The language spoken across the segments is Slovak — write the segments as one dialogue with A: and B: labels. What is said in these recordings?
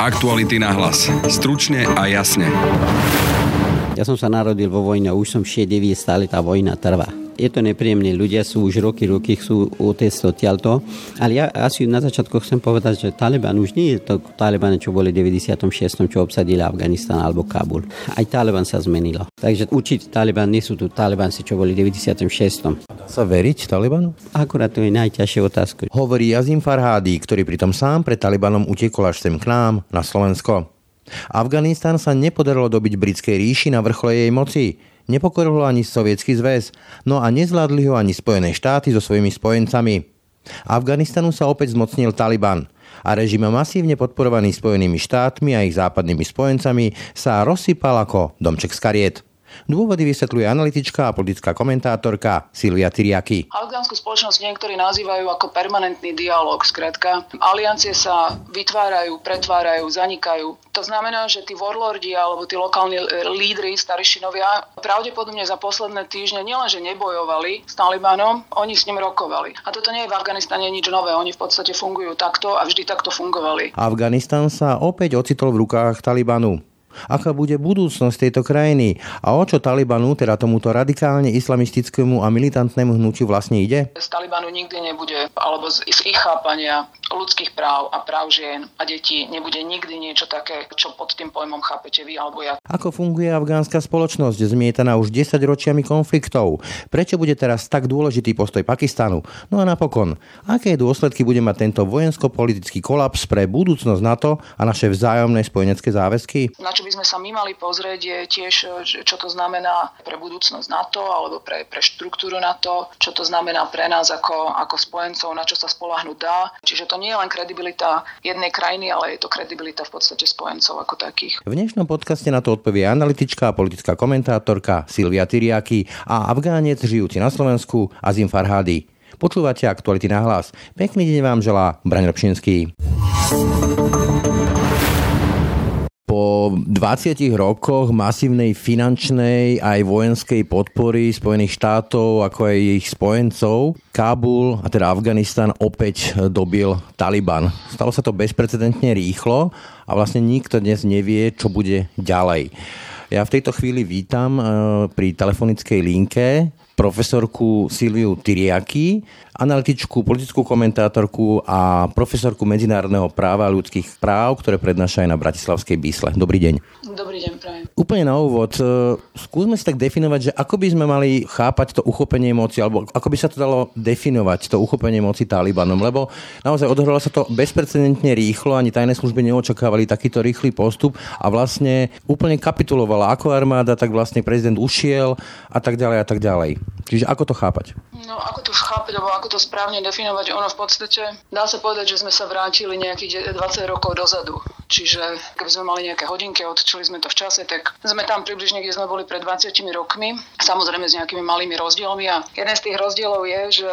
A: Aktuality na hlas. Stručne a jasne.
B: Ja som sa narodil vo vojne, už som šedivý, stále tá vojna trvá je to nepríjemné. Ľudia sú už roky, roky chcú utiecť odtiaľto. Ale ja asi na začiatku chcem povedať, že Taliban už nie je to Taliban, čo boli v 96. čo obsadili Afganistan alebo Kabul. Aj Taliban sa zmenilo. Takže určite Taliban nie sú tu Talibanci, čo boli v 96.
C: Sa veriť Talibanu?
B: Akurát to je najťažšia otázka.
C: Hovorí Jazim Farhadi, ktorý pritom sám pred Talibanom utekol až sem k nám, na Slovensko. Afganistán sa nepodarilo dobiť britskej ríši na vrchole jej moci. Nepokoril ani Sovietský zväz, no a nezvládli ho ani Spojené štáty so svojimi spojencami. Afganistanu sa opäť zmocnil Taliban a režim masívne podporovaný Spojenými štátmi a ich západnými spojencami sa rozsypal ako domček z kariet. Dôvody vysvetľuje analytička a politická komentátorka Silvia Tyriaky.
D: Afgánsku spoločnosť niektorí nazývajú ako permanentný dialog. Skrátka, aliancie sa vytvárajú, pretvárajú, zanikajú. To znamená, že tí warlordi alebo tí lokálni lídry, staršinovia, pravdepodobne za posledné týždne nielenže nebojovali s Talibanom, oni s ním rokovali. A toto nie je v Afganistane nič nové. Oni v podstate fungujú takto a vždy takto fungovali.
C: Afganistan sa opäť ocitol v rukách Talibanu. Aká bude budúcnosť tejto krajiny a o čo Talibanu, teda tomuto radikálne islamistickému a militantnému hnutiu vlastne ide?
D: Z Talibanu nikdy nebude, alebo z ich chápania ľudských práv a práv žien a detí nebude nikdy niečo také, čo pod tým pojmom chápete vy alebo ja.
C: Ako funguje afgánska spoločnosť, zmietaná už 10 ročiami konfliktov? Prečo bude teraz tak dôležitý postoj Pakistanu? No a napokon, aké dôsledky bude mať tento vojensko-politický kolaps pre budúcnosť NATO a naše vzájomné spojenecké záväzky?
D: Na čo by sme sa my mali pozrieť je tiež, čo to znamená pre budúcnosť NATO alebo pre, pre štruktúru NATO, čo to znamená pre nás ako, ako spojencov, na čo sa spolahnuť dá. Čiže to nie je len kredibilita jednej krajiny, ale je to kredibilita v podstate spojencov ako takých.
C: V dnešnom podcaste na to odpovie analytička a politická komentátorka Silvia Tyriaky a Afgánec žijúci na Slovensku Azim Farhadi. Počúvate aktuality na hlas. Pekný deň vám želá Braň Robšinský. Po 20 rokoch masívnej finančnej aj vojenskej podpory Spojených štátov, ako aj ich spojencov, Kábul, a teda Afganistan, opäť dobil Taliban. Stalo sa to bezprecedentne rýchlo a vlastne nikto dnes nevie, čo bude ďalej. Ja v tejto chvíli vítam eh, pri telefonickej linke profesorku Silviu Tyriaky, analytičku, politickú komentátorku a profesorku medzinárodného práva a ľudských práv, ktoré prednáša aj na Bratislavskej Bysle. Dobrý deň.
D: Dobrý deň, prajem.
C: Úplne na úvod, e, skúsme si tak definovať, že ako by sme mali chápať to uchopenie moci, alebo ako by sa to dalo definovať, to uchopenie moci Talibanom, lebo naozaj odhralo sa to bezprecedentne rýchlo, ani tajné služby neočakávali takýto rýchly postup a vlastne úplne kapitulovala ako armáda, tak vlastne prezident ušiel a tak ďalej a tak ďalej. Čiže ako to chápať?
D: No ako to chápať, alebo ako to správne definovať, ono v podstate dá sa povedať, že sme sa vrátili nejakých 20 rokov dozadu. Čiže keby sme mali nejaké hodinky a odtočili sme to v čase, tak sme tam približne, kde sme boli pred 20 rokmi. Samozrejme s nejakými malými rozdielmi a jeden z tých rozdielov je, že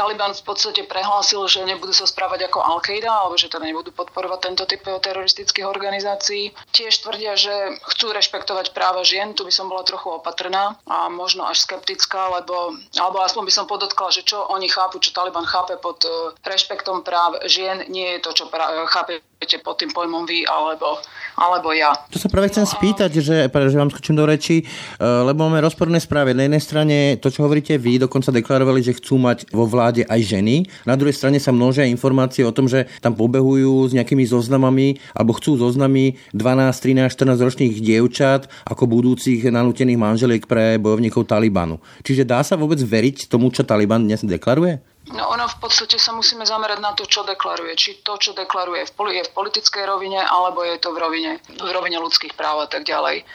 D: Taliban v podstate prehlásil, že nebudú sa správať ako Al-Qaida, alebo že teda nebudú podporovať tento typ teroristických organizácií. Tiež tvrdia, že chcú rešpektovať práva žien, tu by som bola trochu opatrná a možno až skeptická, lebo, alebo aspoň by som podotkla, že čo oni chápu, čo Taliban chápe pod e, rešpektom práv žien, nie je to, čo pra, chápe pod tým pojmom vy alebo, alebo ja.
C: To sa práve chcem no spýtať, že, že vám skočím do reči, e, lebo máme rozporné správy. Na jednej strane to, čo hovoríte vy, dokonca deklarovali, že chcú mať vo vláde aj ženy. Na druhej strane sa množia informácie o tom, že tam pobehujú s nejakými zoznamami alebo chcú zoznamy 12, 13, 14 ročných dievčat ako budúcich nanútených manželiek pre bojovníkov Talibanu. Čiže dá sa vôbec veriť tomu, čo Taliban dnes deklaruje?
D: No ono v podstate sa musíme zamerať na to, čo deklaruje. Či to, čo deklaruje je v politickej rovine, alebo je to v rovine, v rovine ľudských práv a tak ďalej.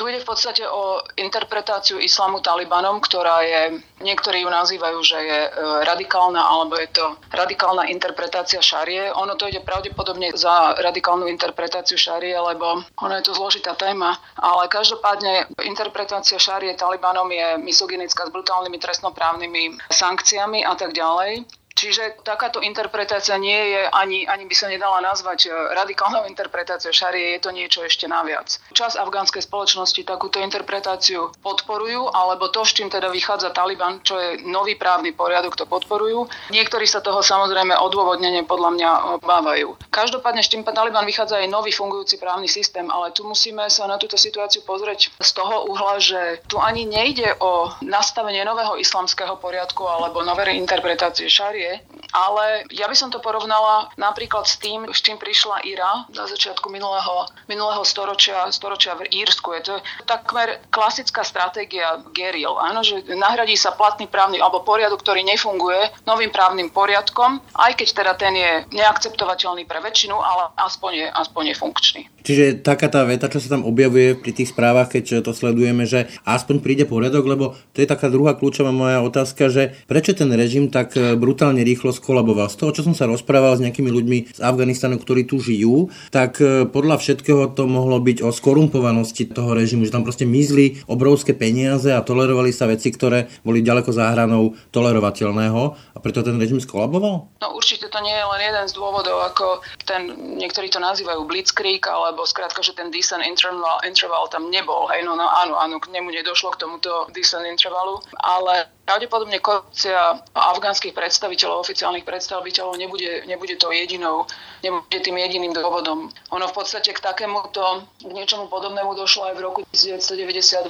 D: Tu ide v podstate o interpretáciu islamu Talibanom, ktorá je, niektorí ju nazývajú, že je e, radikálna, alebo je to radikálna interpretácia šarie. Ono to ide pravdepodobne za radikálnu interpretáciu šarie, lebo ono je to zložitá téma, ale každopádne interpretácia šarie Talibanom je misogynická s brutálnymi trestnoprávnymi sankciami a tak ďalej. Čiže takáto interpretácia nie je, ani, ani by sa nedala nazvať e, radikálnou interpretáciou šarie, je to niečo ešte naviac. Čas afgánskej spoločnosti takúto interpretáciu podporujú, alebo to, s čím teda vychádza Taliban, čo je nový právny poriadok, to podporujú. Niektorí sa toho samozrejme odôvodnenie podľa mňa obávajú. Každopádne s tým Taliban vychádza aj nový fungujúci právny systém, ale tu musíme sa na túto situáciu pozrieť z toho uhla, že tu ani nejde o nastavenie nového islamského poriadku alebo novej interpretácie šarie, ale ja by som to porovnala napríklad s tým, s čím prišla Ira na začiatku minulého, minulého storočia, storočia v Írsku. Je to takmer klasická stratégia geril, áno, že nahradí sa platný právny alebo poriadok, ktorý nefunguje novým právnym poriadkom, aj keď teda ten je neakceptovateľný pre väčšinu, ale aspoň je, aspoň je funkčný.
C: Čiže taká tá veta, čo sa tam objavuje pri tých správach, keď to sledujeme, že aspoň príde poriadok, lebo to je taká druhá kľúčová moja otázka, že prečo ten režim tak e, brutálne rýchlo skolaboval. Z toho, čo som sa rozprával s nejakými ľuďmi z Afganistanu, ktorí tu žijú, tak e, podľa všetkého to mohlo byť o skorumpovanosti toho režimu, že tam proste mizli obrovské peniaze a tolerovali sa veci, ktoré boli ďaleko za hranou tolerovateľného a preto ten režim skolaboval?
D: No určite to nie je len jeden z dôvodov, ako ten, niektorí to nazývajú blitzkrieg, ale alebo skrátka, že ten decent interval, interval tam nebol. Hej, no, no áno, áno, k nemu nedošlo k tomuto decent intervalu, ale pravdepodobne korupcia afgánskych predstaviteľov, oficiálnych predstaviteľov nebude, nebude to jedinou, nebude tým jediným dôvodom. Ono v podstate k takémuto, k niečomu podobnému došlo aj v roku 1992,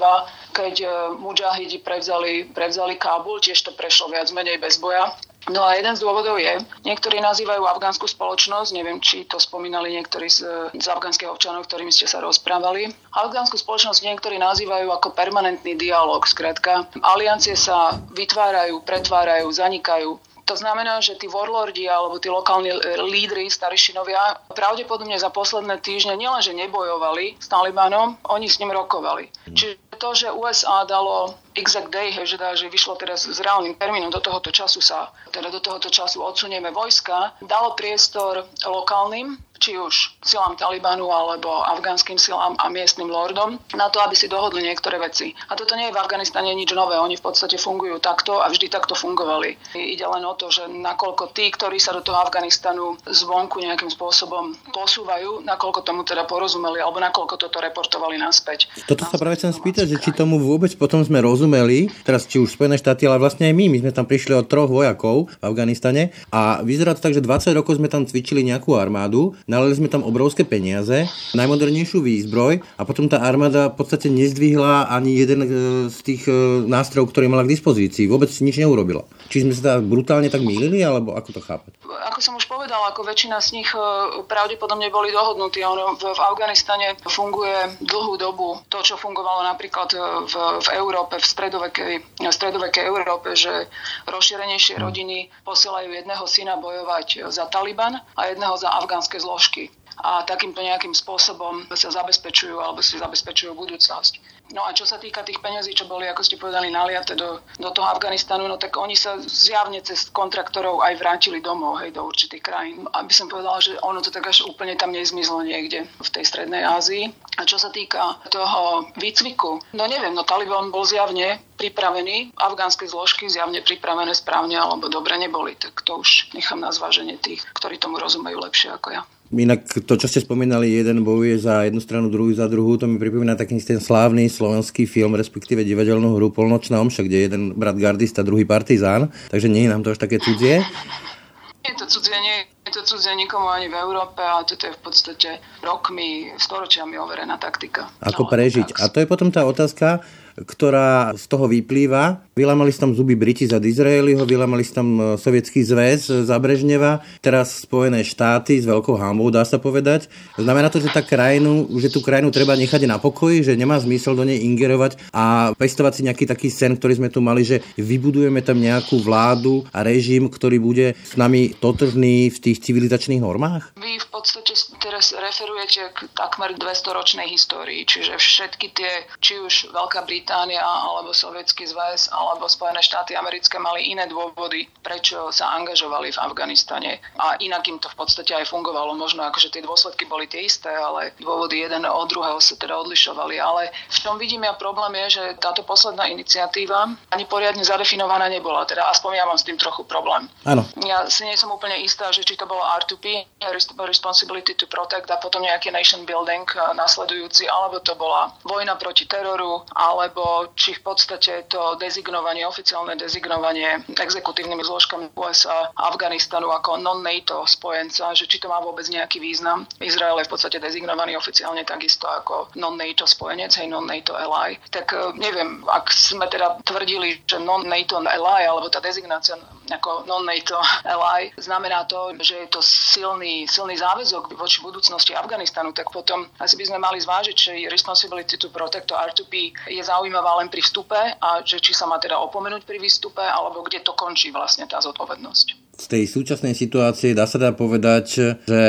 D: keď eh, mujahidi prevzali, prevzali Kábul, tiež to prešlo viac menej bez boja. No a jeden z dôvodov je, niektorí nazývajú afgánsku spoločnosť, neviem, či to spomínali niektorí z, z afgánskych občanov, ktorými ste sa rozprávali. Afgánsku spoločnosť niektorí nazývajú ako permanentný dialog, skrátka. Aliancie sa vytvárajú, pretvárajú, zanikajú. To znamená, že tí warlordi alebo tí lokálni lídry, staršinovia, pravdepodobne za posledné týždne nielenže nebojovali s Talibanom, oni s ním rokovali. Mm. Čiže to, že USA dalo exact day, hej, že, dá, že vyšlo teraz s reálnym termínom, do tohoto času sa, teda do tohoto času odsunieme vojska, dalo priestor lokálnym či už silám Talibanu alebo afgánskym silám a miestnym lordom na to, aby si dohodli niektoré veci. A toto nie je v Afganistane nič nové, oni v podstate fungujú takto a vždy takto fungovali. Ide len o to, že nakoľko tí, ktorí sa do toho Afganistanu zvonku nejakým spôsobom posúvajú, nakoľko tomu teda porozumeli alebo nakoľko toto reportovali naspäť.
C: Toto sa práve chcem spýtať, že či tomu vôbec potom sme rozumeli, teraz či už Spojené štáty, ale vlastne aj my, my sme tam prišli od troch vojakov v Afganistane a vyzerá to tak, že 20 rokov sme tam cvičili nejakú armádu, nalili sme tam obrovské peniaze, najmodernejšiu výzbroj a potom tá armáda v podstate nezdvihla ani jeden e, z tých e, nástrojov, ktorý mala k dispozícii. Vôbec nič neurobila. Či sme sa brutálne tak mýlili, alebo ako to chápať?
D: Ako som už povedala, ako väčšina z nich e, pravdepodobne boli dohodnutí. Ono v Afganistane funguje dlhú dobu to, čo fungovalo napríklad v, v Európe, v stredovekej, stredovekej Európe, že rozšírenejšie hm. rodiny posielajú jedného syna bojovať za Taliban a jedného za afgánske zložky a takýmto nejakým spôsobom sa zabezpečujú alebo si zabezpečujú budúcnosť. No a čo sa týka tých peňazí, čo boli, ako ste povedali, naliate do, do toho Afganistanu, no tak oni sa zjavne cez kontraktorov aj vrátili domov, hej, do určitých krajín. Aby som povedala, že ono to tak až úplne tam nezmizlo niekde v tej strednej Ázii. A čo sa týka toho výcviku, no neviem, no Taliban bol zjavne pripravený, afgánske zložky zjavne pripravené správne alebo dobre neboli, tak to už nechám na zváženie tých, ktorí tomu rozumejú lepšie ako ja.
C: Inak to, čo ste spomínali, jeden bojuje za jednu stranu, druhý za druhú, to mi pripomína taký ten slávny slovenský film, respektíve divadelnú hru Polnočná omša, kde jeden brat gardista, druhý partizán, takže nie je nám to až také cudzie.
D: Je to cudzie, nie je to cudzie nikomu ani v Európe a toto je v podstate rokmi, storočiami overená taktika.
C: Ako no, prežiť. A to je potom tá otázka, ktorá z toho vyplýva. Vylamali tam zuby Briti za Izraeliho, vylamali tam e, Sovietský zväz za Brežneva, teraz Spojené štáty s veľkou hambou, dá sa povedať. Znamená to, že, tá krajinu, že tú krajinu treba nechať na pokoji, že nemá zmysel do nej ingerovať a pestovať si nejaký taký sen, ktorý sme tu mali, že vybudujeme tam nejakú vládu a režim, ktorý bude s nami totožný v tých civilizačných normách?
D: Vy v podstate teraz referujete k takmer 200-ročnej histórii, čiže všetky tie, či už Veľká Británia, alebo Sovietský zväz, alebo Spojené štáty americké mali iné dôvody, prečo sa angažovali v Afganistane. A inak im to v podstate aj fungovalo. Možno akože tie dôsledky boli tie isté, ale dôvody jeden od druhého sa teda odlišovali. Ale v čom vidím ja problém je, že táto posledná iniciatíva ani poriadne zadefinovaná nebola. Teda aspoň ja mám s tým trochu problém.
C: Áno.
D: Ja si nie som úplne istá, že či to bolo R2P, Responsibility to Protect a potom nejaký nation building eh, nasledujúci, alebo to bola vojna proti teroru, alebo či v podstate to dezignovanie, oficiálne dezignovanie exekutívnymi zložkami USA Afganistanu ako non-NATO spojenca, že či to má vôbec nejaký význam. Izrael je v podstate dezignovaný oficiálne takisto ako non-NATO spojenec, hej, non-NATO ally. Tak eh, neviem, ak sme teda tvrdili, že non-NATO ally, alebo tá dezignácia ako non-NATO ally, znamená to, že je to silný, silný záväzok voči budúcnosti Afganistanu, tak potom asi by sme mali zvážiť, či responsibility to protect to R2P je zaujímavá len pri vstupe a že či sa má teda opomenúť pri výstupe, alebo kde to končí vlastne tá zodpovednosť
C: z tej súčasnej situácie dá sa dá povedať, že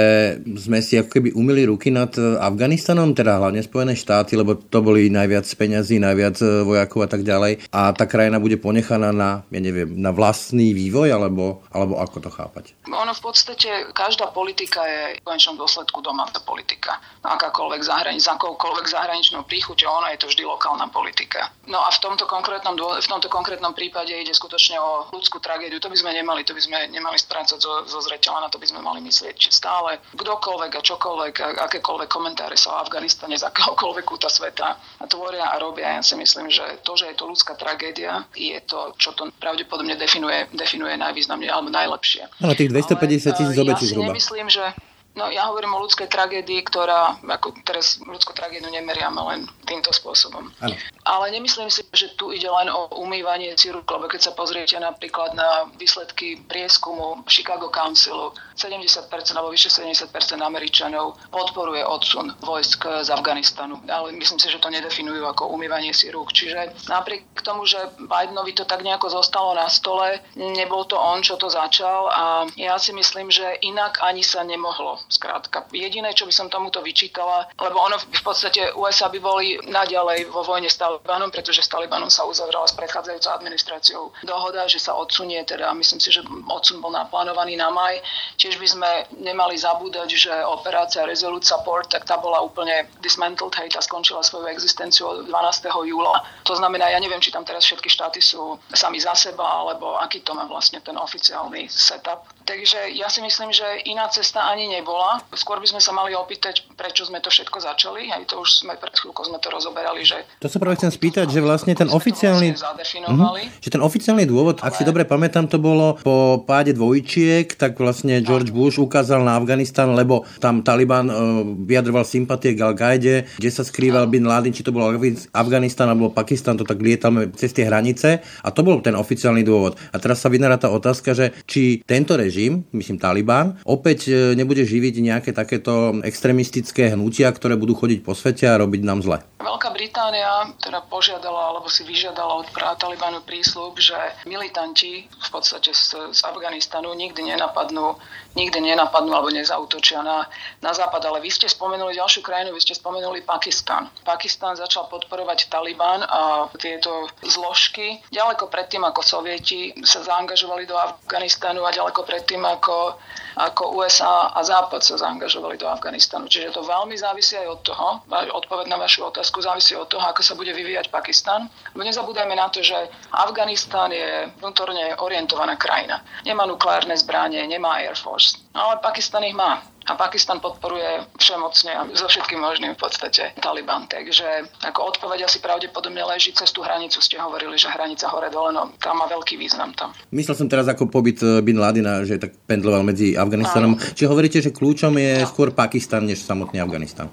C: sme si ako keby umili ruky nad Afganistanom, teda hlavne Spojené štáty, lebo to boli najviac peňazí, najviac e, vojakov a tak ďalej. A tá krajina bude ponechaná na, ja neviem, na vlastný vývoj, alebo, alebo ako to chápať?
D: Ono v podstate, každá politika je v konečnom dôsledku domáca politika. Akákoľvek zahranič, za akoukoľvek zahraničnou príchuťou, ono je to vždy lokálna politika. No a v tomto konkrétnom, v tomto konkrétnom prípade ide skutočne o ľudskú tragédiu. To by sme nemali, to by sme nemali strácať zo, zo zreteľa, na to by sme mali myslieť, že stále kdokoľvek a čokoľvek, a akékoľvek komentáre sa o Afganistane z akéhokoľvek kúta sveta tvoria a robia. Ja si myslím, že to, že je to ľudská tragédia, je to, čo to pravdepodobne definuje, definuje najvýznamne alebo najlepšie.
C: Ale tých 250 tisíc obetí
D: ja zhruba. nemyslím, že No ja hovorím o ľudskej tragédii, ktorá, ako teraz ľudskú tragédiu nemeriame len týmto spôsobom.
C: Ano.
D: Ale nemyslím si, že tu ide len o umývanie ciruk, lebo keď sa pozriete napríklad na výsledky prieskumu Chicago Councilu, 70% alebo vyše 70% Američanov podporuje odsun vojsk z Afganistanu. Ale myslím si, že to nedefinujú ako umývanie si rúk. Čiže napriek tomu, že Bidenovi to tak nejako zostalo na stole, nebol to on, čo to začal a ja si myslím, že inak ani sa nemohlo Skrátka, jediné, čo by som tomuto vyčítala, lebo ono v podstate USA by boli naďalej vo vojne s Talibanom, pretože s Talibanom sa uzavrala s predchádzajúcou administráciou dohoda, že sa odsunie, teda myslím si, že odsun bol naplánovaný na maj. Tiež by sme nemali zabúdať, že operácia Resolute Support, tak tá bola úplne dismantled, hej, tá skončila svoju existenciu 12. júla. To znamená, ja neviem, či tam teraz všetky štáty sú sami za seba, alebo aký to má vlastne ten oficiálny setup. Takže ja si myslím, že iná cesta ani nebola. Skôr by sme sa mali opýtať, prečo sme to všetko začali. Aj to už sme pred chvíľkou sme to rozoberali, že...
C: To sa práve chcem spýtať, že vlastne ten oficiálny...
D: Vlastne
C: že ten oficiálny dôvod, Ale... ak si dobre pamätám, to bolo po páde dvojčiek, tak vlastne George Bush ukázal na Afganistan, lebo tam Taliban uh, vyjadroval sympatie k Al-Qaide, kde sa skrýval Bin Laden, či to bol Afganistan alebo Pakistan, to tak lietame cez tie hranice. A to bol ten oficiálny dôvod. A teraz sa vynára tá otázka, že či tento režim myslím Taliban, opäť e, nebude živiť nejaké takéto extremistické hnutia, ktoré budú chodiť po svete a robiť nám zle.
D: Veľká Británia teda požiadala alebo si vyžiadala od Talibanu prísľub, že militanti v podstate z, z Afganistanu nikdy nenapadnú, nikdy nenapadnú alebo nezautočia na, na západ. Ale vy ste spomenuli ďalšiu krajinu, vy ste spomenuli Pakistan. Pakistan začal podporovať Taliban a tieto zložky ďaleko predtým, ako Sovieti sa zaangažovali do Afganistanu a ďaleko pred predtým, ako, ako USA a Západ sa zaangažovali do Afganistanu. Čiže to veľmi závisí aj od toho, odpoveď na vašu otázku závisí od toho, ako sa bude vyvíjať Pakistan. Lebo nezabúdajme na to, že Afganistan je vnútorne orientovaná krajina. Nemá nukleárne zbranie, nemá Air Force. Ale Pakistan ich má a Pakistan podporuje všemocne a so všetkým možným v podstate Taliban. Takže ako odpoveď asi pravdepodobne leží cez tú hranicu. Ste hovorili, že hranica hore dole, no tam má veľký význam tam.
C: Myslel som teraz ako pobyt eh, Bin Ladina, že tak pendloval medzi Afganistanom. Či hovoríte, že kľúčom je no. skôr Pakistan než samotný Afganistan?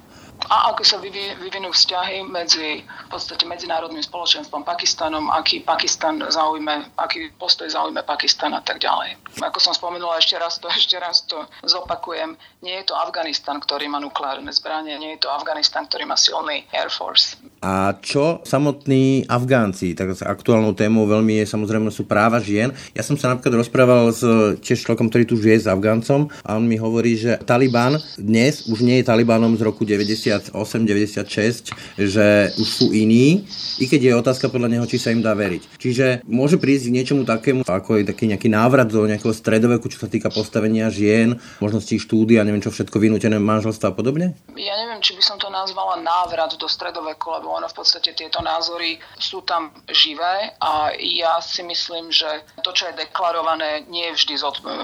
D: A ako sa vyvinú vzťahy medzi v podstate medzinárodným spoločenstvom Pakistanom, aký Pakistan zaujme, aký postoj zaujme Pakistan a tak ďalej. Ako som spomenula, ešte raz to, ešte raz to zopakujem, nie je to Afganistan, ktorý má nukleárne zbranie, nie je to Afganistan, ktorý má silný Air Force.
C: A čo samotní Afgánci? Tak aktuálnou témou veľmi je samozrejme sú práva žien. Ja som sa napríklad rozprával s tiež človekom, ktorý tu žije s Afgáncom a on mi hovorí, že Taliban dnes už nie je Talibanom z roku 98-96, že už sú iní, i keď je otázka podľa neho, či sa im dá veriť. Čiže môže prísť k niečomu takému, ako je taký nejaký návrat do nejakého stredoveku, čo sa týka postavenia žien, možností štúdia, neviem čo všetko, vynútené manželstva a podobne?
D: Ja neviem, či by som to nazvala návrat do stredoveku, lebo ono v podstate tieto názory sú tam živé a ja si myslím, že to, čo je deklarované, nie vždy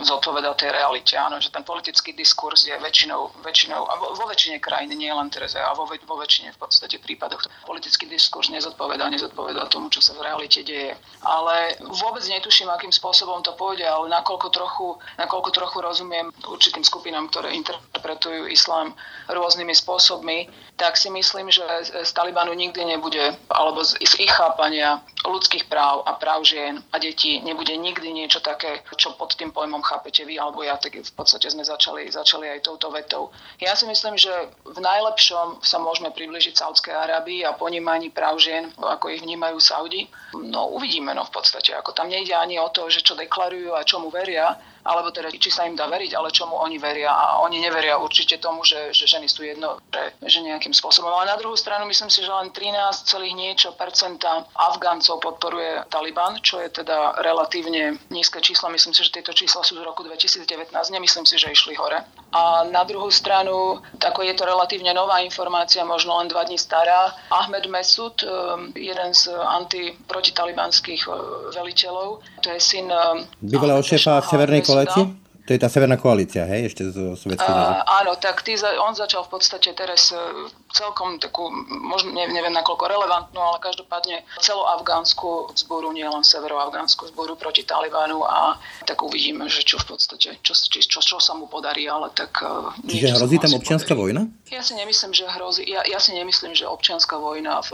D: zodpoveda tej realite. Áno, že ten politický diskurs je väčšinou, väčšinou a vo, vo väčšine krajín, nie len Tereze, a vo, vo väčšine v podstate prípadoch politický diskurs nezodpovedá, nezodpovedá tomu, čo sa v realite deje. Ale vôbec netuším, akým spôsobom to pôjde, ale nakoľko trochu, nakoľko trochu rozumiem určitým skupinám, ktoré interpretujú islám rôznymi spôsobmi, tak si myslím, že z Talibanu nikdy nebude, alebo z, ich chápania ľudských práv a práv žien a detí nebude nikdy niečo také, čo pod tým pojmom chápete vy alebo ja, tak v podstate sme začali, začali aj touto vetou. Ja si myslím, že v najlepšom sa môžeme približiť Saudskej Arábii a ponímaní práv žien, ako ich vnímajú Saudi. No uvidíme, no v podstate, ako tam nejde ani o to, že čo deklarujú a čomu veria, alebo teda či sa im dá veriť, ale čomu oni veria. A oni neveria určite tomu, že, že ženy sú jedno, že, že nejakým spôsobom. Ale na druhú stranu myslím si, že len 13, niečo percenta Afgáncov podporuje Taliban, čo je teda relatívne nízke číslo. Myslím si, že tieto čísla sú z roku 2019. Nemyslím si, že išli hore. A na druhú stranu, tako je to relatívne nová informácia, možno len dva dní stará. Ahmed Mesud, um, jeden z antiprotitalibanských uh, veliteľov, to je syn... Um,
C: Bývalého šéfa Severnej koalície? To je tá Severná koalícia, hej, ešte zo sovietského uh,
D: Áno, tak tý, on začal v podstate teraz e, celkom takú, možno neviem nakoľko relevantnú, ale každopádne celoafgánsku zboru, nie len severoafgánsku zboru proti Talibanu a tak uvidíme, že čo v podstate, čo, čo, čo, čo sa mu podarí, ale tak...
C: E, Čiže hrozí tam občianská vojna?
D: Ja si nemyslím, že hrozí, ja, ja si nemyslím, že občianská vojna v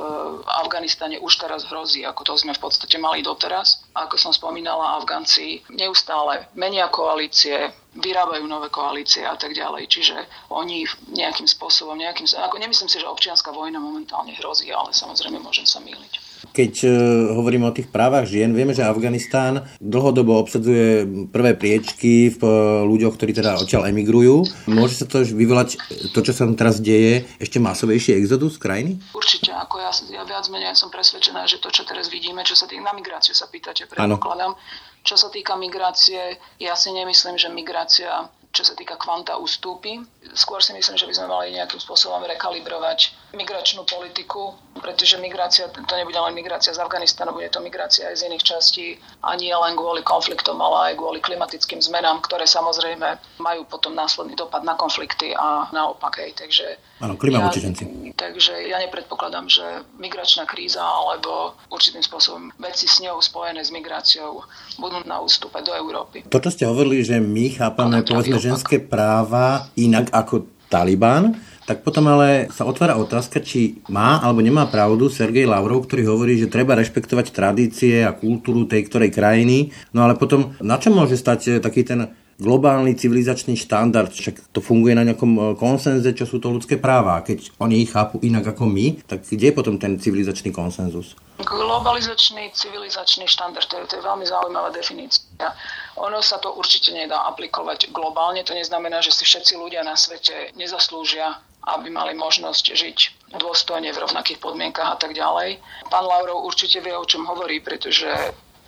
D: Afganistane už teraz hrozí, ako to sme v podstate mali doteraz. Ako som spomínala, Afgánci neustále menia koalície, vyrábajú nové koalície a tak ďalej. Čiže oni nejakým spôsobom, nejakým, ako nemyslím si, že občianská vojna momentálne hrozí, ale samozrejme môžem sa mýliť.
C: Keď uh, hovoríme o tých právach žien, vieme, že Afganistán dlhodobo obsadzuje prvé priečky v uh, ľuďoch, ktorí teda odtiaľ emigrujú. Môže sa to vyvolať, to, čo sa tam teraz deje, ešte masovejší exodus krajiny?
D: Určite, ako ja, ja viac menej som presvedčená, že to, čo teraz vidíme, čo sa tých na migráciu sa pýtate, predpokladám, čo sa týka migrácie, ja si nemyslím, že migrácia čo sa týka kvanta ústupy. Skôr si myslím, že by sme mali nejakým spôsobom rekalibrovať migračnú politiku, pretože migrácia, to nebude len migrácia z Afganistanu, bude to migrácia aj z iných častí a nie len kvôli konfliktom, ale aj kvôli klimatickým zmenám, ktoré samozrejme majú potom následný dopad na konflikty a naopak. Hej. Takže,
C: Áno, klima ja,
D: takže ja nepredpokladám, že migračná kríza alebo určitým spôsobom veci s ňou spojené s migráciou budú na ústupe do Európy.
C: To, čo ste hovorili, že my chápame povedzme ženské práva inak ako Taliban, tak potom ale sa otvára otázka, či má alebo nemá pravdu Sergej Lavrov, ktorý hovorí, že treba rešpektovať tradície a kultúru tej ktorej krajiny. No ale potom na čo môže stať eh, taký ten globálny civilizačný štandard, však to funguje na nejakom eh, konsenze, čo sú to ľudské práva. Keď oni ich chápu inak ako my, tak kde je potom ten civilizačný konsenzus?
D: Globalizačný civilizačný štandard, to je, to je veľmi zaujímavá definícia. Ono sa to určite nedá aplikovať globálne, to neznamená, že si všetci ľudia na svete nezaslúžia, aby mali možnosť žiť dôstojne v rovnakých podmienkach a tak ďalej. Pán Laurov určite vie, o čom hovorí, pretože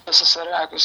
D: SSR ako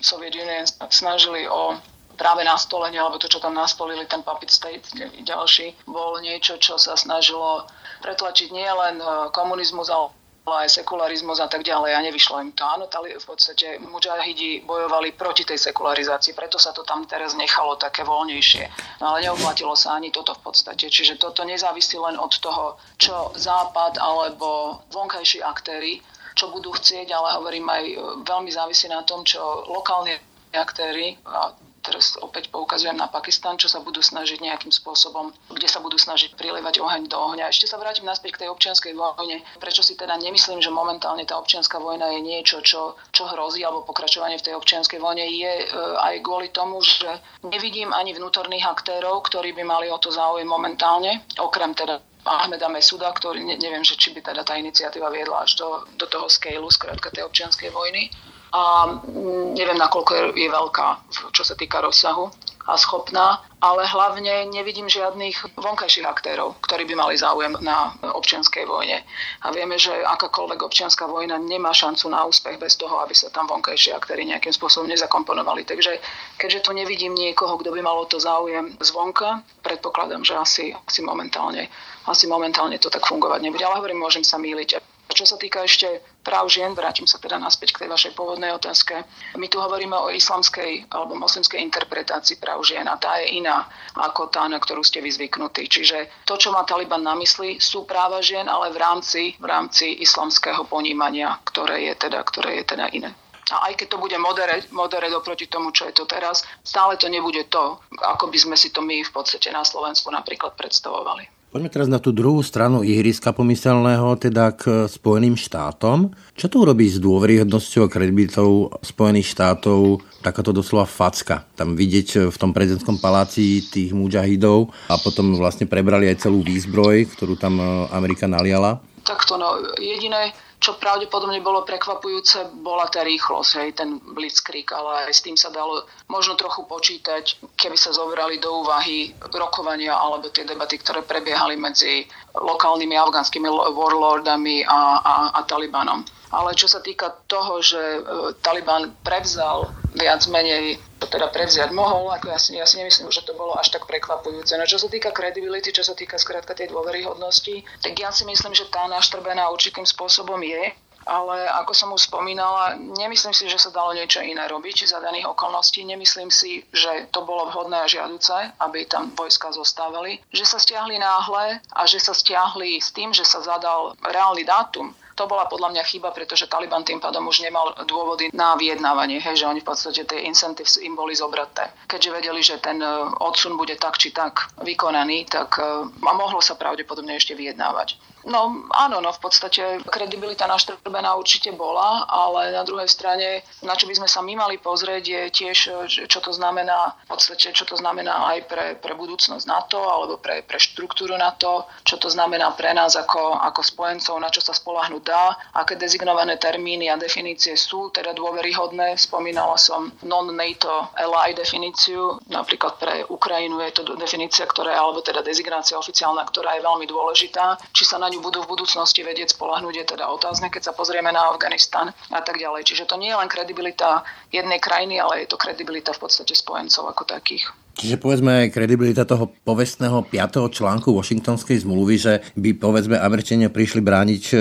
D: Soviet Union snažili o práve nastolenie, alebo to, čo tam nastolili, ten puppet state ďalší, bol niečo, čo sa snažilo pretlačiť nielen komunizmus, ale aj sekularizmus a tak ďalej a nevyšlo im to. Áno, tali, v podstate mujahidi bojovali proti tej sekularizácii, preto sa to tam teraz nechalo také voľnejšie. No ale neoplatilo sa ani toto v podstate. Čiže toto nezávisí len od toho, čo Západ alebo vonkajší aktéry, čo budú chcieť, ale hovorím aj e, veľmi závisí na tom, čo lokálni aktéry, a teraz opäť poukazujem na Pakistan, čo sa budú snažiť nejakým spôsobom, kde sa budú snažiť prilievať oheň do ohňa. Ešte sa vrátim naspäť k tej občianskej vojne. Prečo si teda nemyslím, že momentálne tá občianská vojna je niečo, čo, čo hrozí, alebo pokračovanie v tej občianskej vojne je e, aj kvôli tomu, že nevidím ani vnútorných aktérov, ktorí by mali o to záujem momentálne, okrem teda Ahmeda Mesuda, ktorý ne, neviem, že či by teda tá iniciatíva viedla až do, do toho scaleu, skrátka tej občianskej vojny. A mm, neviem, nakoľko je, je veľká, čo sa týka rozsahu a schopná, ale hlavne nevidím žiadnych vonkajších aktérov, ktorí by mali záujem na občianskej vojne. A vieme, že akákoľvek občianská vojna nemá šancu na úspech bez toho, aby sa tam vonkajší aktéry nejakým spôsobom nezakomponovali. Takže keďže tu nevidím niekoho, kto by mal o to záujem zvonka, predpokladám, že asi, asi, momentálne, asi momentálne to tak fungovať nebude. Ale hovorím, môžem sa míliť. Čo sa týka ešte práv žien, vrátim sa teda naspäť k tej vašej pôvodnej otázke. My tu hovoríme o islamskej alebo moslimskej interpretácii práv žien a tá je iná ako tá, na ktorú ste vyzvyknutí. Čiže to, čo má Taliban na mysli, sú práva žien, ale v rámci, v rámci islamského ponímania, ktoré je teda, ktoré je teda iné. A aj keď to bude modere, modere oproti tomu, čo je to teraz, stále to nebude to, ako by sme si to my v podstate na Slovensku napríklad predstavovali.
C: Poďme teraz na tú druhú stranu ihriska pomyselného, teda k Spojeným štátom. Čo to urobí s dôveryhodnosťou a kredibilitou Spojených štátov takáto doslova facka? Tam vidieť v tom prezidentskom paláci tých mujahidov a potom vlastne prebrali aj celú výzbroj, ktorú tam Amerika naliala.
D: Takto no, jediné, čo pravdepodobne bolo prekvapujúce, bola tá rýchlosť, hej, ten blitzkrieg, ale aj s tým sa dalo možno trochu počítať, keby sa zobrali do úvahy rokovania alebo tie debaty, ktoré prebiehali medzi lokálnymi afgánskymi warlordami a, a, a Talibanom. Ale čo sa týka toho, že e, Taliban prevzal viac menej to teda prevziať mohol, ako ja si, ja si nemyslím, že to bolo až tak prekvapujúce. No čo sa týka credibility, čo sa týka skrátka tej dôveryhodnosti, tak ja si myslím, že tá naštrbená určitým spôsobom je, ale ako som už spomínala, nemyslím si, že sa dalo niečo iné robiť za daných okolností. Nemyslím si, že to bolo vhodné a žiaduce, aby tam vojska zostávali. Že sa stiahli náhle a že sa stiahli s tým, že sa zadal reálny dátum, to bola podľa mňa chyba, pretože Taliban tým pádom už nemal dôvody na vyjednávanie, hej, že oni v podstate tie incentives im boli zobraté. Keďže vedeli, že ten e, odsun bude tak či tak vykonaný, tak e, a mohlo sa pravdepodobne ešte vyjednávať. No áno, no v podstate kredibilita naštrbená určite bola, ale na druhej strane, na čo by sme sa my mali pozrieť, je tiež, čo to znamená, v podstate, čo to znamená aj pre, pre budúcnosť NATO alebo pre, pre štruktúru NATO, čo to znamená pre nás ako, ako spojencov, na čo sa spolahnuť dá, aké dezignované termíny a definície sú teda dôveryhodné. Spomínala som non-NATO ally definíciu, napríklad pre Ukrajinu je to definícia, ktorá, alebo teda dezignácia oficiálna, ktorá je veľmi dôležitá. Či sa na ňu budú v budúcnosti vedieť spolahnuť, je teda otázne, keď sa pozrieme na Afganistan a tak ďalej. Čiže to nie je len kredibilita jednej krajiny, ale je to kredibilita v podstate spojencov ako takých.
C: Čiže povedzme kredibilita toho povestného 5. článku Washingtonskej zmluvy, že by povedzme Američania prišli brániť e,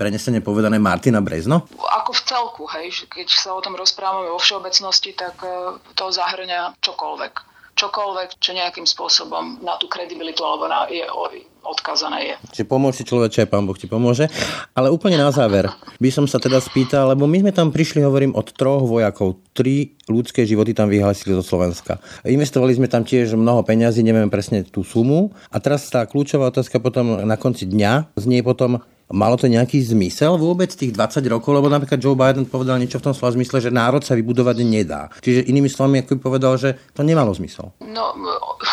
C: prenesenie povedané Martina Brezno?
D: Ako v celku, hej, keď sa o tom rozprávame vo všeobecnosti, tak e, to zahrňa čokoľvek čokoľvek, čo nejakým spôsobom na tú kredibilitu alebo na, je odkazané je.
C: Čiže pomôže človeče, pán Boh ti pomôže. Ale úplne na záver by som sa teda spýtal, lebo my sme tam prišli, hovorím, od troch vojakov. Tri ľudské životy tam vyhlasili zo Slovenska. Investovali sme tam tiež mnoho peňazí, neviem presne tú sumu. A teraz tá kľúčová otázka potom na konci dňa znie potom, Malo to nejaký zmysel vôbec tých 20 rokov? Lebo napríklad Joe Biden povedal niečo v tom slova zmysle, že národ sa vybudovať nedá. Čiže inými slovami, ako by povedal, že to nemalo zmysel.
D: No,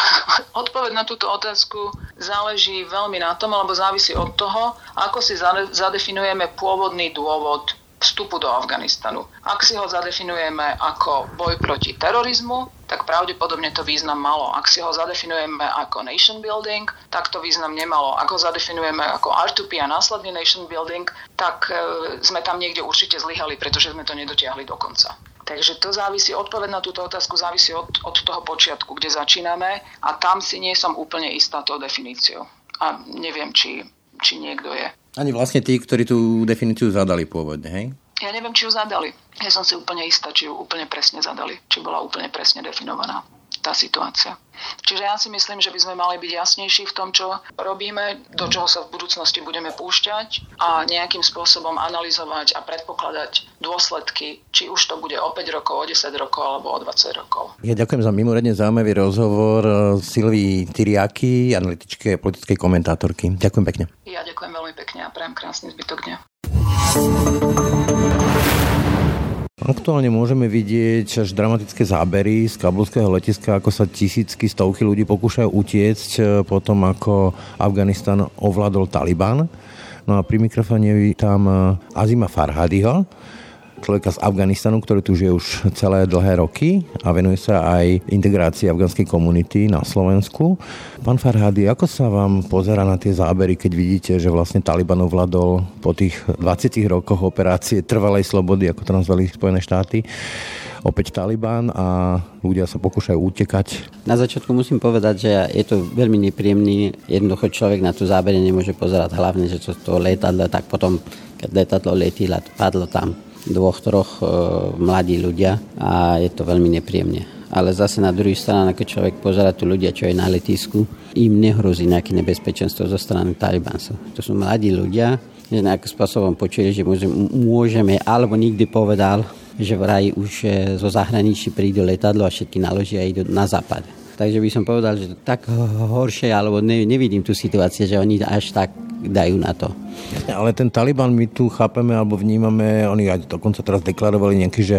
D: odpoveď na túto otázku záleží veľmi na tom, alebo závisí od toho, ako si zadefinujeme pôvodný dôvod vstupu do Afganistanu. Ak si ho zadefinujeme ako boj proti terorizmu, tak pravdepodobne to význam malo. Ak si ho zadefinujeme ako nation building, tak to význam nemalo. Ak ho zadefinujeme ako R2P a následný nation building, tak e, sme tam niekde určite zlyhali, pretože sme to nedotiahli do konca. Takže to závisí, odpoveď na túto otázku závisí od, od toho počiatku, kde začíname a tam si nie som úplne istá tou definíciou. A neviem, či, či niekto je.
C: Ani vlastne tí, ktorí tú definíciu zadali pôvodne, hej?
D: Ja neviem, či ju zadali. Ja som si úplne istá, či ju úplne presne zadali. Či bola úplne presne definovaná tá situácia. Čiže ja si myslím, že by sme mali byť jasnejší v tom, čo robíme, do čoho sa v budúcnosti budeme púšťať a nejakým spôsobom analyzovať a predpokladať dôsledky, či už to bude o 5 rokov, o 10 rokov alebo o 20 rokov.
C: Ja ďakujem za mimoriadne zaujímavý rozhovor eh, Silvii Tyriaky, analytičke a politickej komentátorky. Ďakujem pekne.
D: Ja ďakujem veľmi pekne a prajem krásny zbytok dňa.
C: Aktuálne môžeme vidieť až dramatické zábery z kabulského letiska, ako sa tisícky, stovky ľudí pokúšajú utiecť eh, potom, ako Afganistan ovládol Taliban. No a pri mikrofóne vítam eh, Azima Farhadiho, človeka z Afganistanu, ktorý tu žije už celé dlhé roky a venuje sa aj integrácii afgánskej komunity na Slovensku. Pán Farhady, ako sa vám pozera na tie zábery, keď vidíte, že vlastne Taliban ovládol po tých 20 rokoch operácie trvalej slobody, ako to nazvali Spojené štáty, opäť Taliban a ľudia sa pokúšajú utekať.
B: Na začiatku musím povedať, že je to veľmi nepríjemný. Jednoducho človek na tú zábere nemôže pozerať hlavne, že to, to letadlo, tak potom, keď letadlo letilo, padlo tam dvoch, troch e, mladí ľudia a je to veľmi nepríjemne. Ale zase na druhej strane, keď človek pozera tu ľudia, čo je na letisku, im nehrozí nejaké nebezpečenstvo zo strany Talibancov. To sú mladí ľudia, že nejakým spôsobom počuli, že môžeme, alebo nikdy povedal, že vraj už e, zo zahraničí prídu letadlo a všetky naložia a idú na západ. Takže by som povedal, že tak horšie, alebo ne, nevidím tú situáciu, že oni až tak dajú na to.
C: Ale ten Taliban my tu chápeme alebo vnímame, oni aj dokonca teraz deklarovali nejaký, že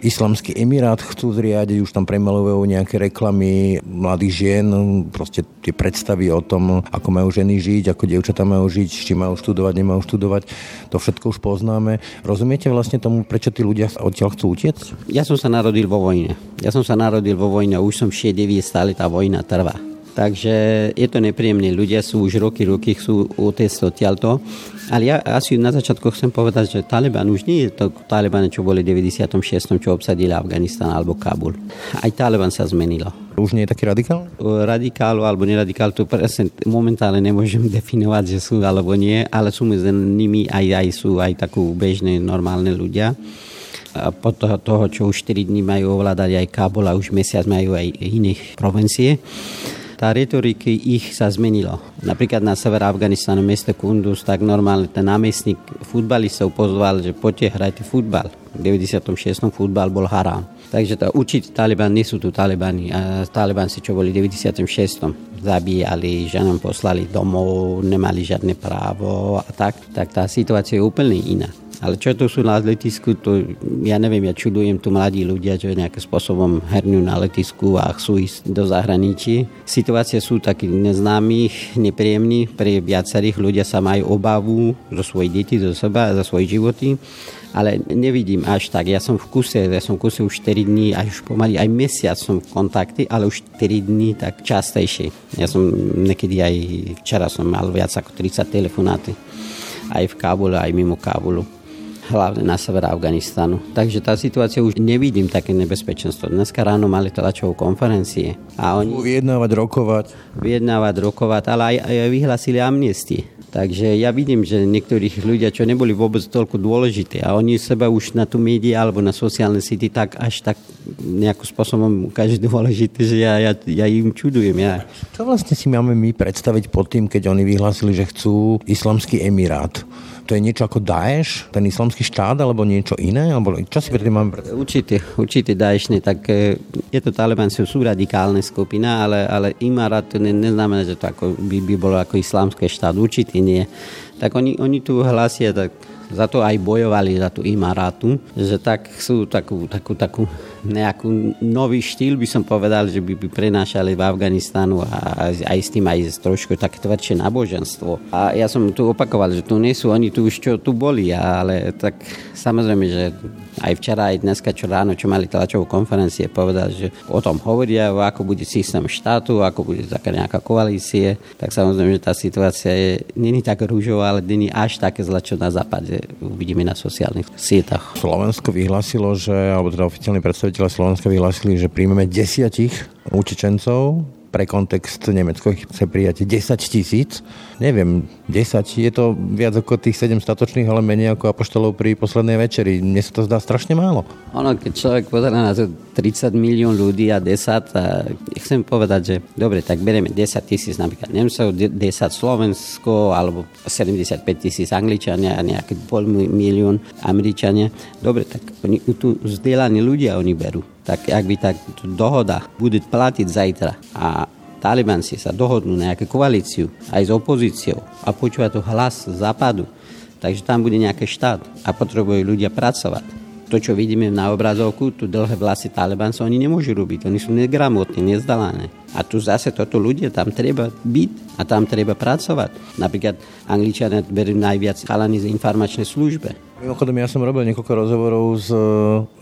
C: islamský emirát chcú zriadiť, už tam premalujú nejaké reklamy mladých žien, proste tie predstavy o tom, ako majú ženy žiť, ako dievčatá majú žiť, či majú študovať, nemajú študovať, to všetko už poznáme. Rozumiete vlastne tomu, prečo tí ľudia odtiaľ chcú utiecť?
B: Ja som sa narodil vo vojne. Ja som sa narodil vo vojne, už som 6 stále tá vojna trvá. Takže je to nepríjemné. Ľudia sú už roky, roky chcú utiecť odtiaľto. Ale ja asi na začiatku chcem povedať, že Taliban už nie je to Taliban, čo boli v 96. čo obsadili Afganistan alebo Kabul. Aj Taliban sa zmenilo.
C: Už nie je taký radikál?
B: Radikál alebo neradikál, to presne momentálne nemôžem definovať, že sú alebo nie, ale sú medzi nimi aj, aj sú aj takú bežné, normálne ľudia a po toho, toho, čo už 4 dní majú ovládať aj Kabul a už mesiac majú aj iné provincie tá retorika ich sa zmenila. Napríklad na sever Afganistanu, meste Kunduz, tak normálne ten námestník futbalistov pozval, že poďte hrajte futbal. V 96. futbal bol haram. Takže to, určite Taliban nie sú tu Talibani. A Talibanci, čo boli v 96. zabíjali, že poslali domov, nemali žiadne právo a tak, tak tá situácia je úplne iná. Ale čo to sú na letisku, to ja neviem, ja čudujem tu mladí ľudia, že nejakým spôsobom hernú na letisku a chcú ísť do zahraničí. Situácie sú takí neznámych, nepríjemní, pre viacerých ľudia sa majú obavu zo svojich detí, zo seba, za svoje životy ale nevidím až tak. Ja som v kuse, ja som v kuse už 4 dní, až už pomaly aj mesiac som v kontakte, ale už 4 dní tak častejšie. Ja som niekedy aj včera som mal viac ako 30 telefonáty aj v Kábule, aj mimo Kábulu hlavne na sever Afganistanu. Takže tá situácia už nevidím také nebezpečenstvo. Dneska ráno mali tlačovú konferencie.
C: A oni... Vyjednávať, rokovať.
B: Vyjednávať, rokovať, ale aj, aj vyhlasili amnestie. Takže ja vidím, že niektorých ľudia, čo neboli vôbec toľko dôležité a oni seba už na tú médiá alebo na sociálne siete tak až tak nejakým spôsobom ukážu dôležité, že ja, ja, ja im čudujem. Ja.
C: Čo vlastne si máme my predstaviť pod tým, keď oni vyhlásili, že chcú islamský emirát? To je niečo ako Daesh, ten islamský štát, alebo niečo iné? Alebo čo si máme predstaviť?
B: Určite, určite Daesh tak e, je to Taliban, sú, radikálne skupina, ale, ale Imarat to ne, neznamená, že to ako, by, by bolo ako islamské štát, určite nie. Tak oni, oni tu hlasia, tak za to aj bojovali, za tú Imarátu, že tak sú takú, takú, takú nejakú nový štýl, by som povedal, že by, by prenášali v Afganistanu a aj s tým aj trošku také tvrdšie náboženstvo. A ja som tu opakoval, že tu nie sú oni tu už čo tu boli, ale tak samozrejme, že aj včera, aj dneska, čo ráno, čo mali tlačovú konferencie, povedal, že o tom hovoria, ako bude systém štátu, ako bude taká nejaká koalície, tak samozrejme, že tá situácia je, není tak rúžová, ale není až také zle, čo na západe uvidíme na sociálnych sietach.
C: Slovensko vyhlásilo, že, alebo teda predstav predstaviteľe Slovenska vyhlásili, že príjmeme desiatich utečencov pre kontext Nemecko chce prijať 10 tisíc. Neviem, 10 je to viac ako tých 7 statočných, ale menej ako apoštolov pri poslednej večeri. Mne sa to zdá strašne málo.
B: Ono, keď človek pozera na to 30 milión ľudí a 10, a chcem povedať, že dobre, tak bereme 10 tisíc napríklad Nemcov, 10 Slovensko, alebo 75 tisíc Angličania a nejaký pol milión Američania. Dobre, tak oni tu vzdelaní ľudia oni berú tak ak by tak dohoda bude platiť zajtra a talibanci sa dohodnú nejakú koalíciu aj s opozíciou a počúva to hlas západu, takže tam bude nejaký štát a potrebujú ľudia pracovať. To, čo vidíme na obrazovku, tu dlhé vlasy Talibancov, oni nemôžu robiť, oni sú negramotní, nezdalané. A tu zase toto ľudia, tam treba byť a tam treba pracovať. Napríklad Angličania berú najviac chalani z informačnej službe
C: Mimochodom, ja som robil niekoľko rozhovorov s e,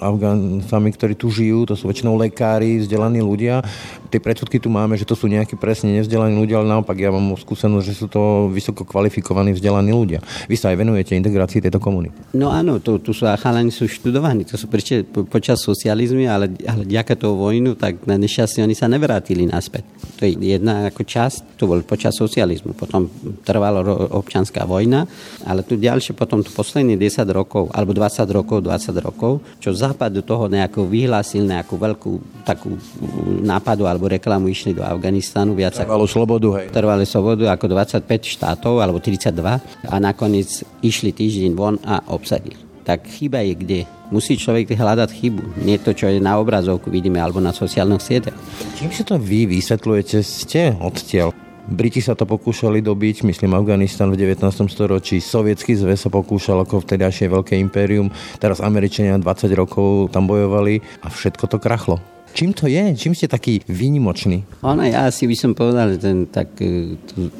C: Afgáncami, ktorí tu žijú, to sú väčšinou lekári, vzdelaní ľudia. Tie predsudky tu máme, že to sú nejakí presne nevzdelaní ľudia, ale naopak ja mám skúsenosť, že sú to vysoko kvalifikovaní vzdelaní ľudia. Vy sa aj venujete integrácii tejto komunity.
B: No áno, tu, tu sú chalani sú študovaní, to sú prečo počas socializmu, ale, ale ďaká toho vojnu, tak na nešťastie oni sa nevrátili naspäť. To je jedna ako časť, to bol počas socializmu, potom trvalo občanská vojna, ale tu ďalšie, potom tu posledný 10 10 rokov, alebo 20 rokov, 20 rokov, čo západ do toho nejako vyhlásil nejakú veľkú takú nápadu alebo reklamu išli do Afganistanu.
C: Viac Trvalo ako, slobodu, hej.
B: Trvali slobodu ako 25 štátov, alebo 32 a nakoniec išli týždeň von a obsadili. Tak chyba je kde? Musí človek hľadať chybu. Nie to, čo je na obrazovku vidíme alebo na sociálnych sieťach.
C: Čím si to vy vysvetľujete? Ste odtiaľ? Briti sa to pokúšali dobiť, myslím Afganistan v 19. storočí, Sovietský zväz sa pokúšal ako vtedajšie veľké impérium, teraz Američania 20 rokov tam bojovali a všetko to krachlo. Čím to je? Čím ste taký výnimočný?
B: Ono, ja si by som povedal, že ten tak e,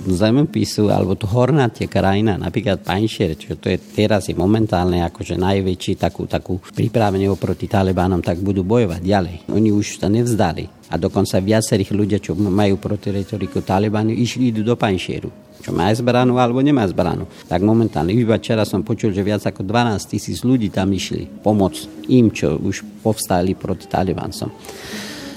B: zemepisu, alebo tu hornatie krajina, napríklad Panšer, čo to je teraz je momentálne akože najväčší takú, takú pripravenie oproti Talibánom, tak budú bojovať ďalej. Oni už to nevzdali. A dokonca viacerých ľudia, čo majú proti retoriku Talibánu, išli do Panšieru čo má zbranu alebo nemá zbranu. Tak momentálne, iba včera som počul, že viac ako 12 tisíc ľudí tam išli pomôcť im, čo už povstali proti Talibancom.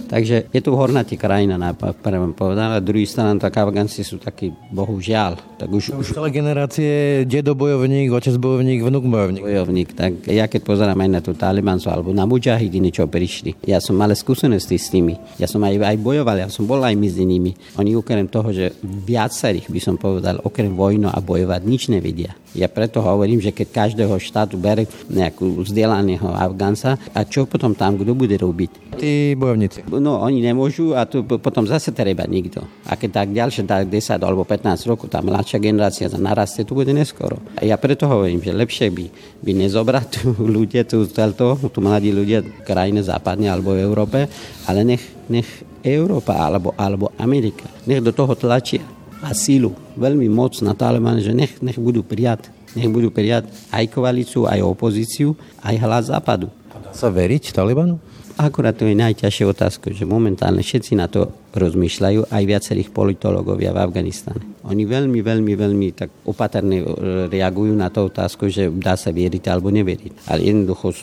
B: Takže je tu hornatý krajina, na prvom povedal, a druhý strana, tak Afgánci sú takí, bohužiaľ. Tak
C: už, už celé generácie, dedo bojovník, otec bojovník, vnuk bojovník.
B: Bojovník, tak ja keď pozerám aj na tú Talibancu alebo na Mujahidiny, čo prišli, ja som mal skúsenosti s tými. Ja som aj, aj bojoval, ja som bol aj medzi nimi. Oni okrem toho, že viacerých by som povedal, okrem vojnu a bojovať nič nevidia. Ja preto hovorím, že keď každého štátu bere nejakú vzdelaného Afgánca, a čo potom tam kto bude robiť?
C: Tí bojovníci.
B: No, oni nemôžu a tu potom zase treba nikto. A keď tak ďalšie tak 10 alebo 15 rokov tá mladšia generácia narastie, tu bude neskoro. A ja preto hovorím, že lepšie by, by nezobrať tu ľudia, tu, tu, tu mladí ľudia krajine západne alebo v Európe, ale nech, nech Európa alebo, alebo Amerika, nech do toho tlačia a sílu, veľmi moc na Taliban, že nech, nech budú prijať, nech budú prijať aj koalíciu, aj opozíciu, aj hlas západu.
C: Dá sa veriť Talibanu?
B: Akurát to je najťažšia otázka, že momentálne všetci na to rozmýšľajú, aj viacerých politológovia v Afganistane. Oni veľmi, veľmi, veľmi tak opatrne reagujú na tú otázku, že dá sa veriť alebo neveriť. Ale jednoducho,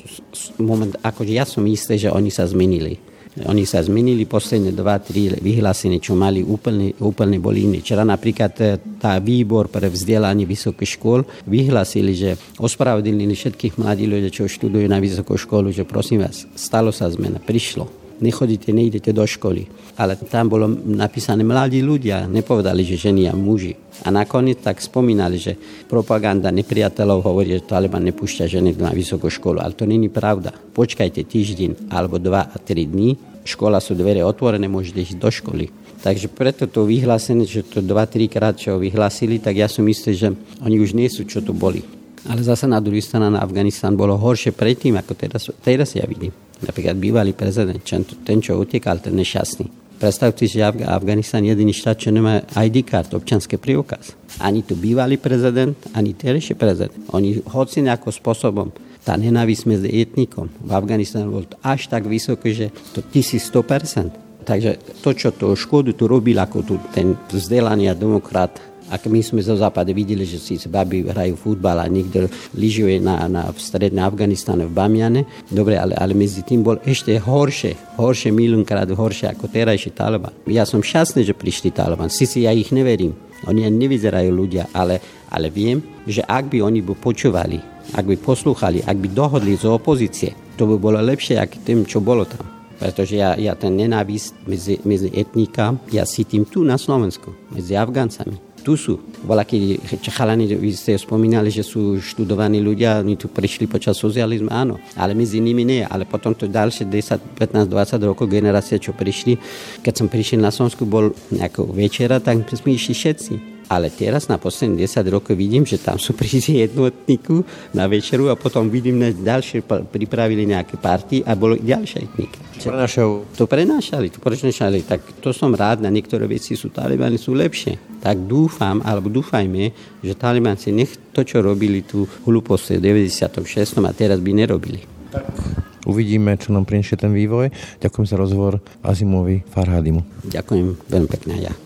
B: moment, akože ja som istý, že oni sa zmenili oni sa zmenili posledné dva, tri vyhlásenie, čo mali úplne, úplne boli iné. Včera napríklad e, tá výbor pre vzdelanie vysokých škôl vyhlásili, že ospravedlnili všetkých mladých ľudí, čo študujú na vysokú školu, že prosím vás, stalo sa zmena, prišlo nechodíte, nejdete do školy. Ale tam bolo napísané mladí ľudia, nepovedali, že ženy a muži. A nakoniec tak spomínali, že propaganda nepriateľov hovorí, že Taliban nepúšťa ženy na vysokú školu. Ale to není pravda. Počkajte týždeň alebo dva a tri dní, škola sú dvere otvorené, môžete ísť do školy. Takže preto to vyhlásenie, že to dva, trikrát čo vyhlásili, tak ja som istý, že oni už nie sú, čo tu boli. Ale zase na druhý strane na Afganistan bolo horšie predtým, ako teraz, teraz ja vidím. Napríklad bývalý prezident, ten, čo utekal, ten nešťastný. Predstavte si, že Afganistan je jediný štát, čo nemá ID card, občanský preukaz. Ani tu bývalý prezident, ani terejší prezident. Oni hoci nejakým spôsobom tá nenávisť medzi etnikom v Afganistane bol až tak vysoký, že to 1100%. Takže to, čo to škodu tu robil ako tu ten vzdelaný demokrat ak my sme zo západe videli, že síce baby hrajú futbal a niekto lyžuje na, na, v strednej Afganistane v Bamiane, dobre, ale, ale medzi tým bol ešte horšie, horšie, miliónkrát horšie ako terajší Taliban. Ja som šťastný, že prišli Taliban, síce ja ich neverím, oni nevyzerajú ľudia, ale, ale viem, že ak by oni by počúvali, ak by poslúchali, ak by dohodli z opozície, to by bolo lepšie ako tým, čo bolo tam. Pretože ja, ja ten nenávisť medzi, medzi etníka, ja cítim tu na Slovensku, medzi Afgáncami tu sú. Voľakí chalani, vy ste spomínali, že sú študovaní ľudia, oni tu prišli počas socializmu, áno, ale medzi nimi nie. Ale potom to ďalšie 10, 15, 20 rokov generácie, čo prišli, keď som prišiel na Slovensku, bol nejakou večera, tak sme išli všetci. Ale teraz na posledných 10 rokov vidím, že tam sú prísť jednotníku na večeru a potom vidím, že ďalšie pripravili nejaké party a bolo ďalšie etnika.
C: Prenášajú.
B: To prenášali, to prenášali. Tak to som rád, na niektoré veci sú talibani sú lepšie. Tak dúfam, alebo dúfajme, že talibanci nech to, čo robili tu hlúposti v 96. a teraz by nerobili.
C: Tak uvidíme, čo nám prinšie ten vývoj. Ďakujem za rozhovor Azimovi Farhadimu.
B: Ďakujem veľmi pekne ja.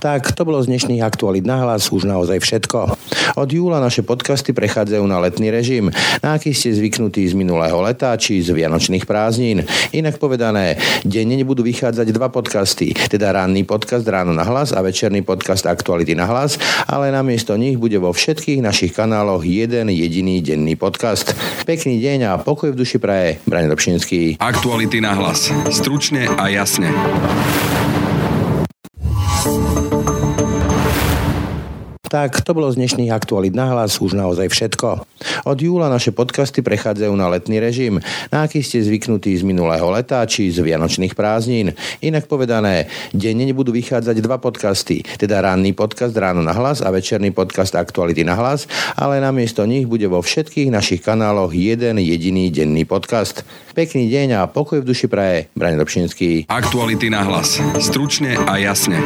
C: Tak to bolo z dnešných aktualít na hlas už naozaj všetko. Od júla naše podcasty prechádzajú na letný režim, na aký ste zvyknutí z minulého leta či z vianočných prázdnin. Inak povedané, denne nebudú vychádzať dva podcasty, teda ranný podcast Ráno na hlas a večerný podcast Aktuality na hlas, ale namiesto nich bude vo všetkých našich kanáloch jeden jediný denný podcast. Pekný deň a pokoj v duši praje. Brane Dobšinský.
A: Aktuality na hlas. Stručne a jasne.
C: Tak to bolo z dnešných aktualít na hlas už naozaj všetko. Od júla naše podcasty prechádzajú na letný režim, na aký ste zvyknutí z minulého leta či z vianočných prázdnin. Inak povedané, denne nebudú vychádzať dva podcasty, teda ranný podcast Ráno na hlas a večerný podcast Aktuality na hlas, ale namiesto nich bude vo všetkých našich kanáloch jeden jediný denný podcast. Pekný deň a pokoj v duši praje. Brane Dobšinský.
A: Aktuality na hlas. Stručne a jasne.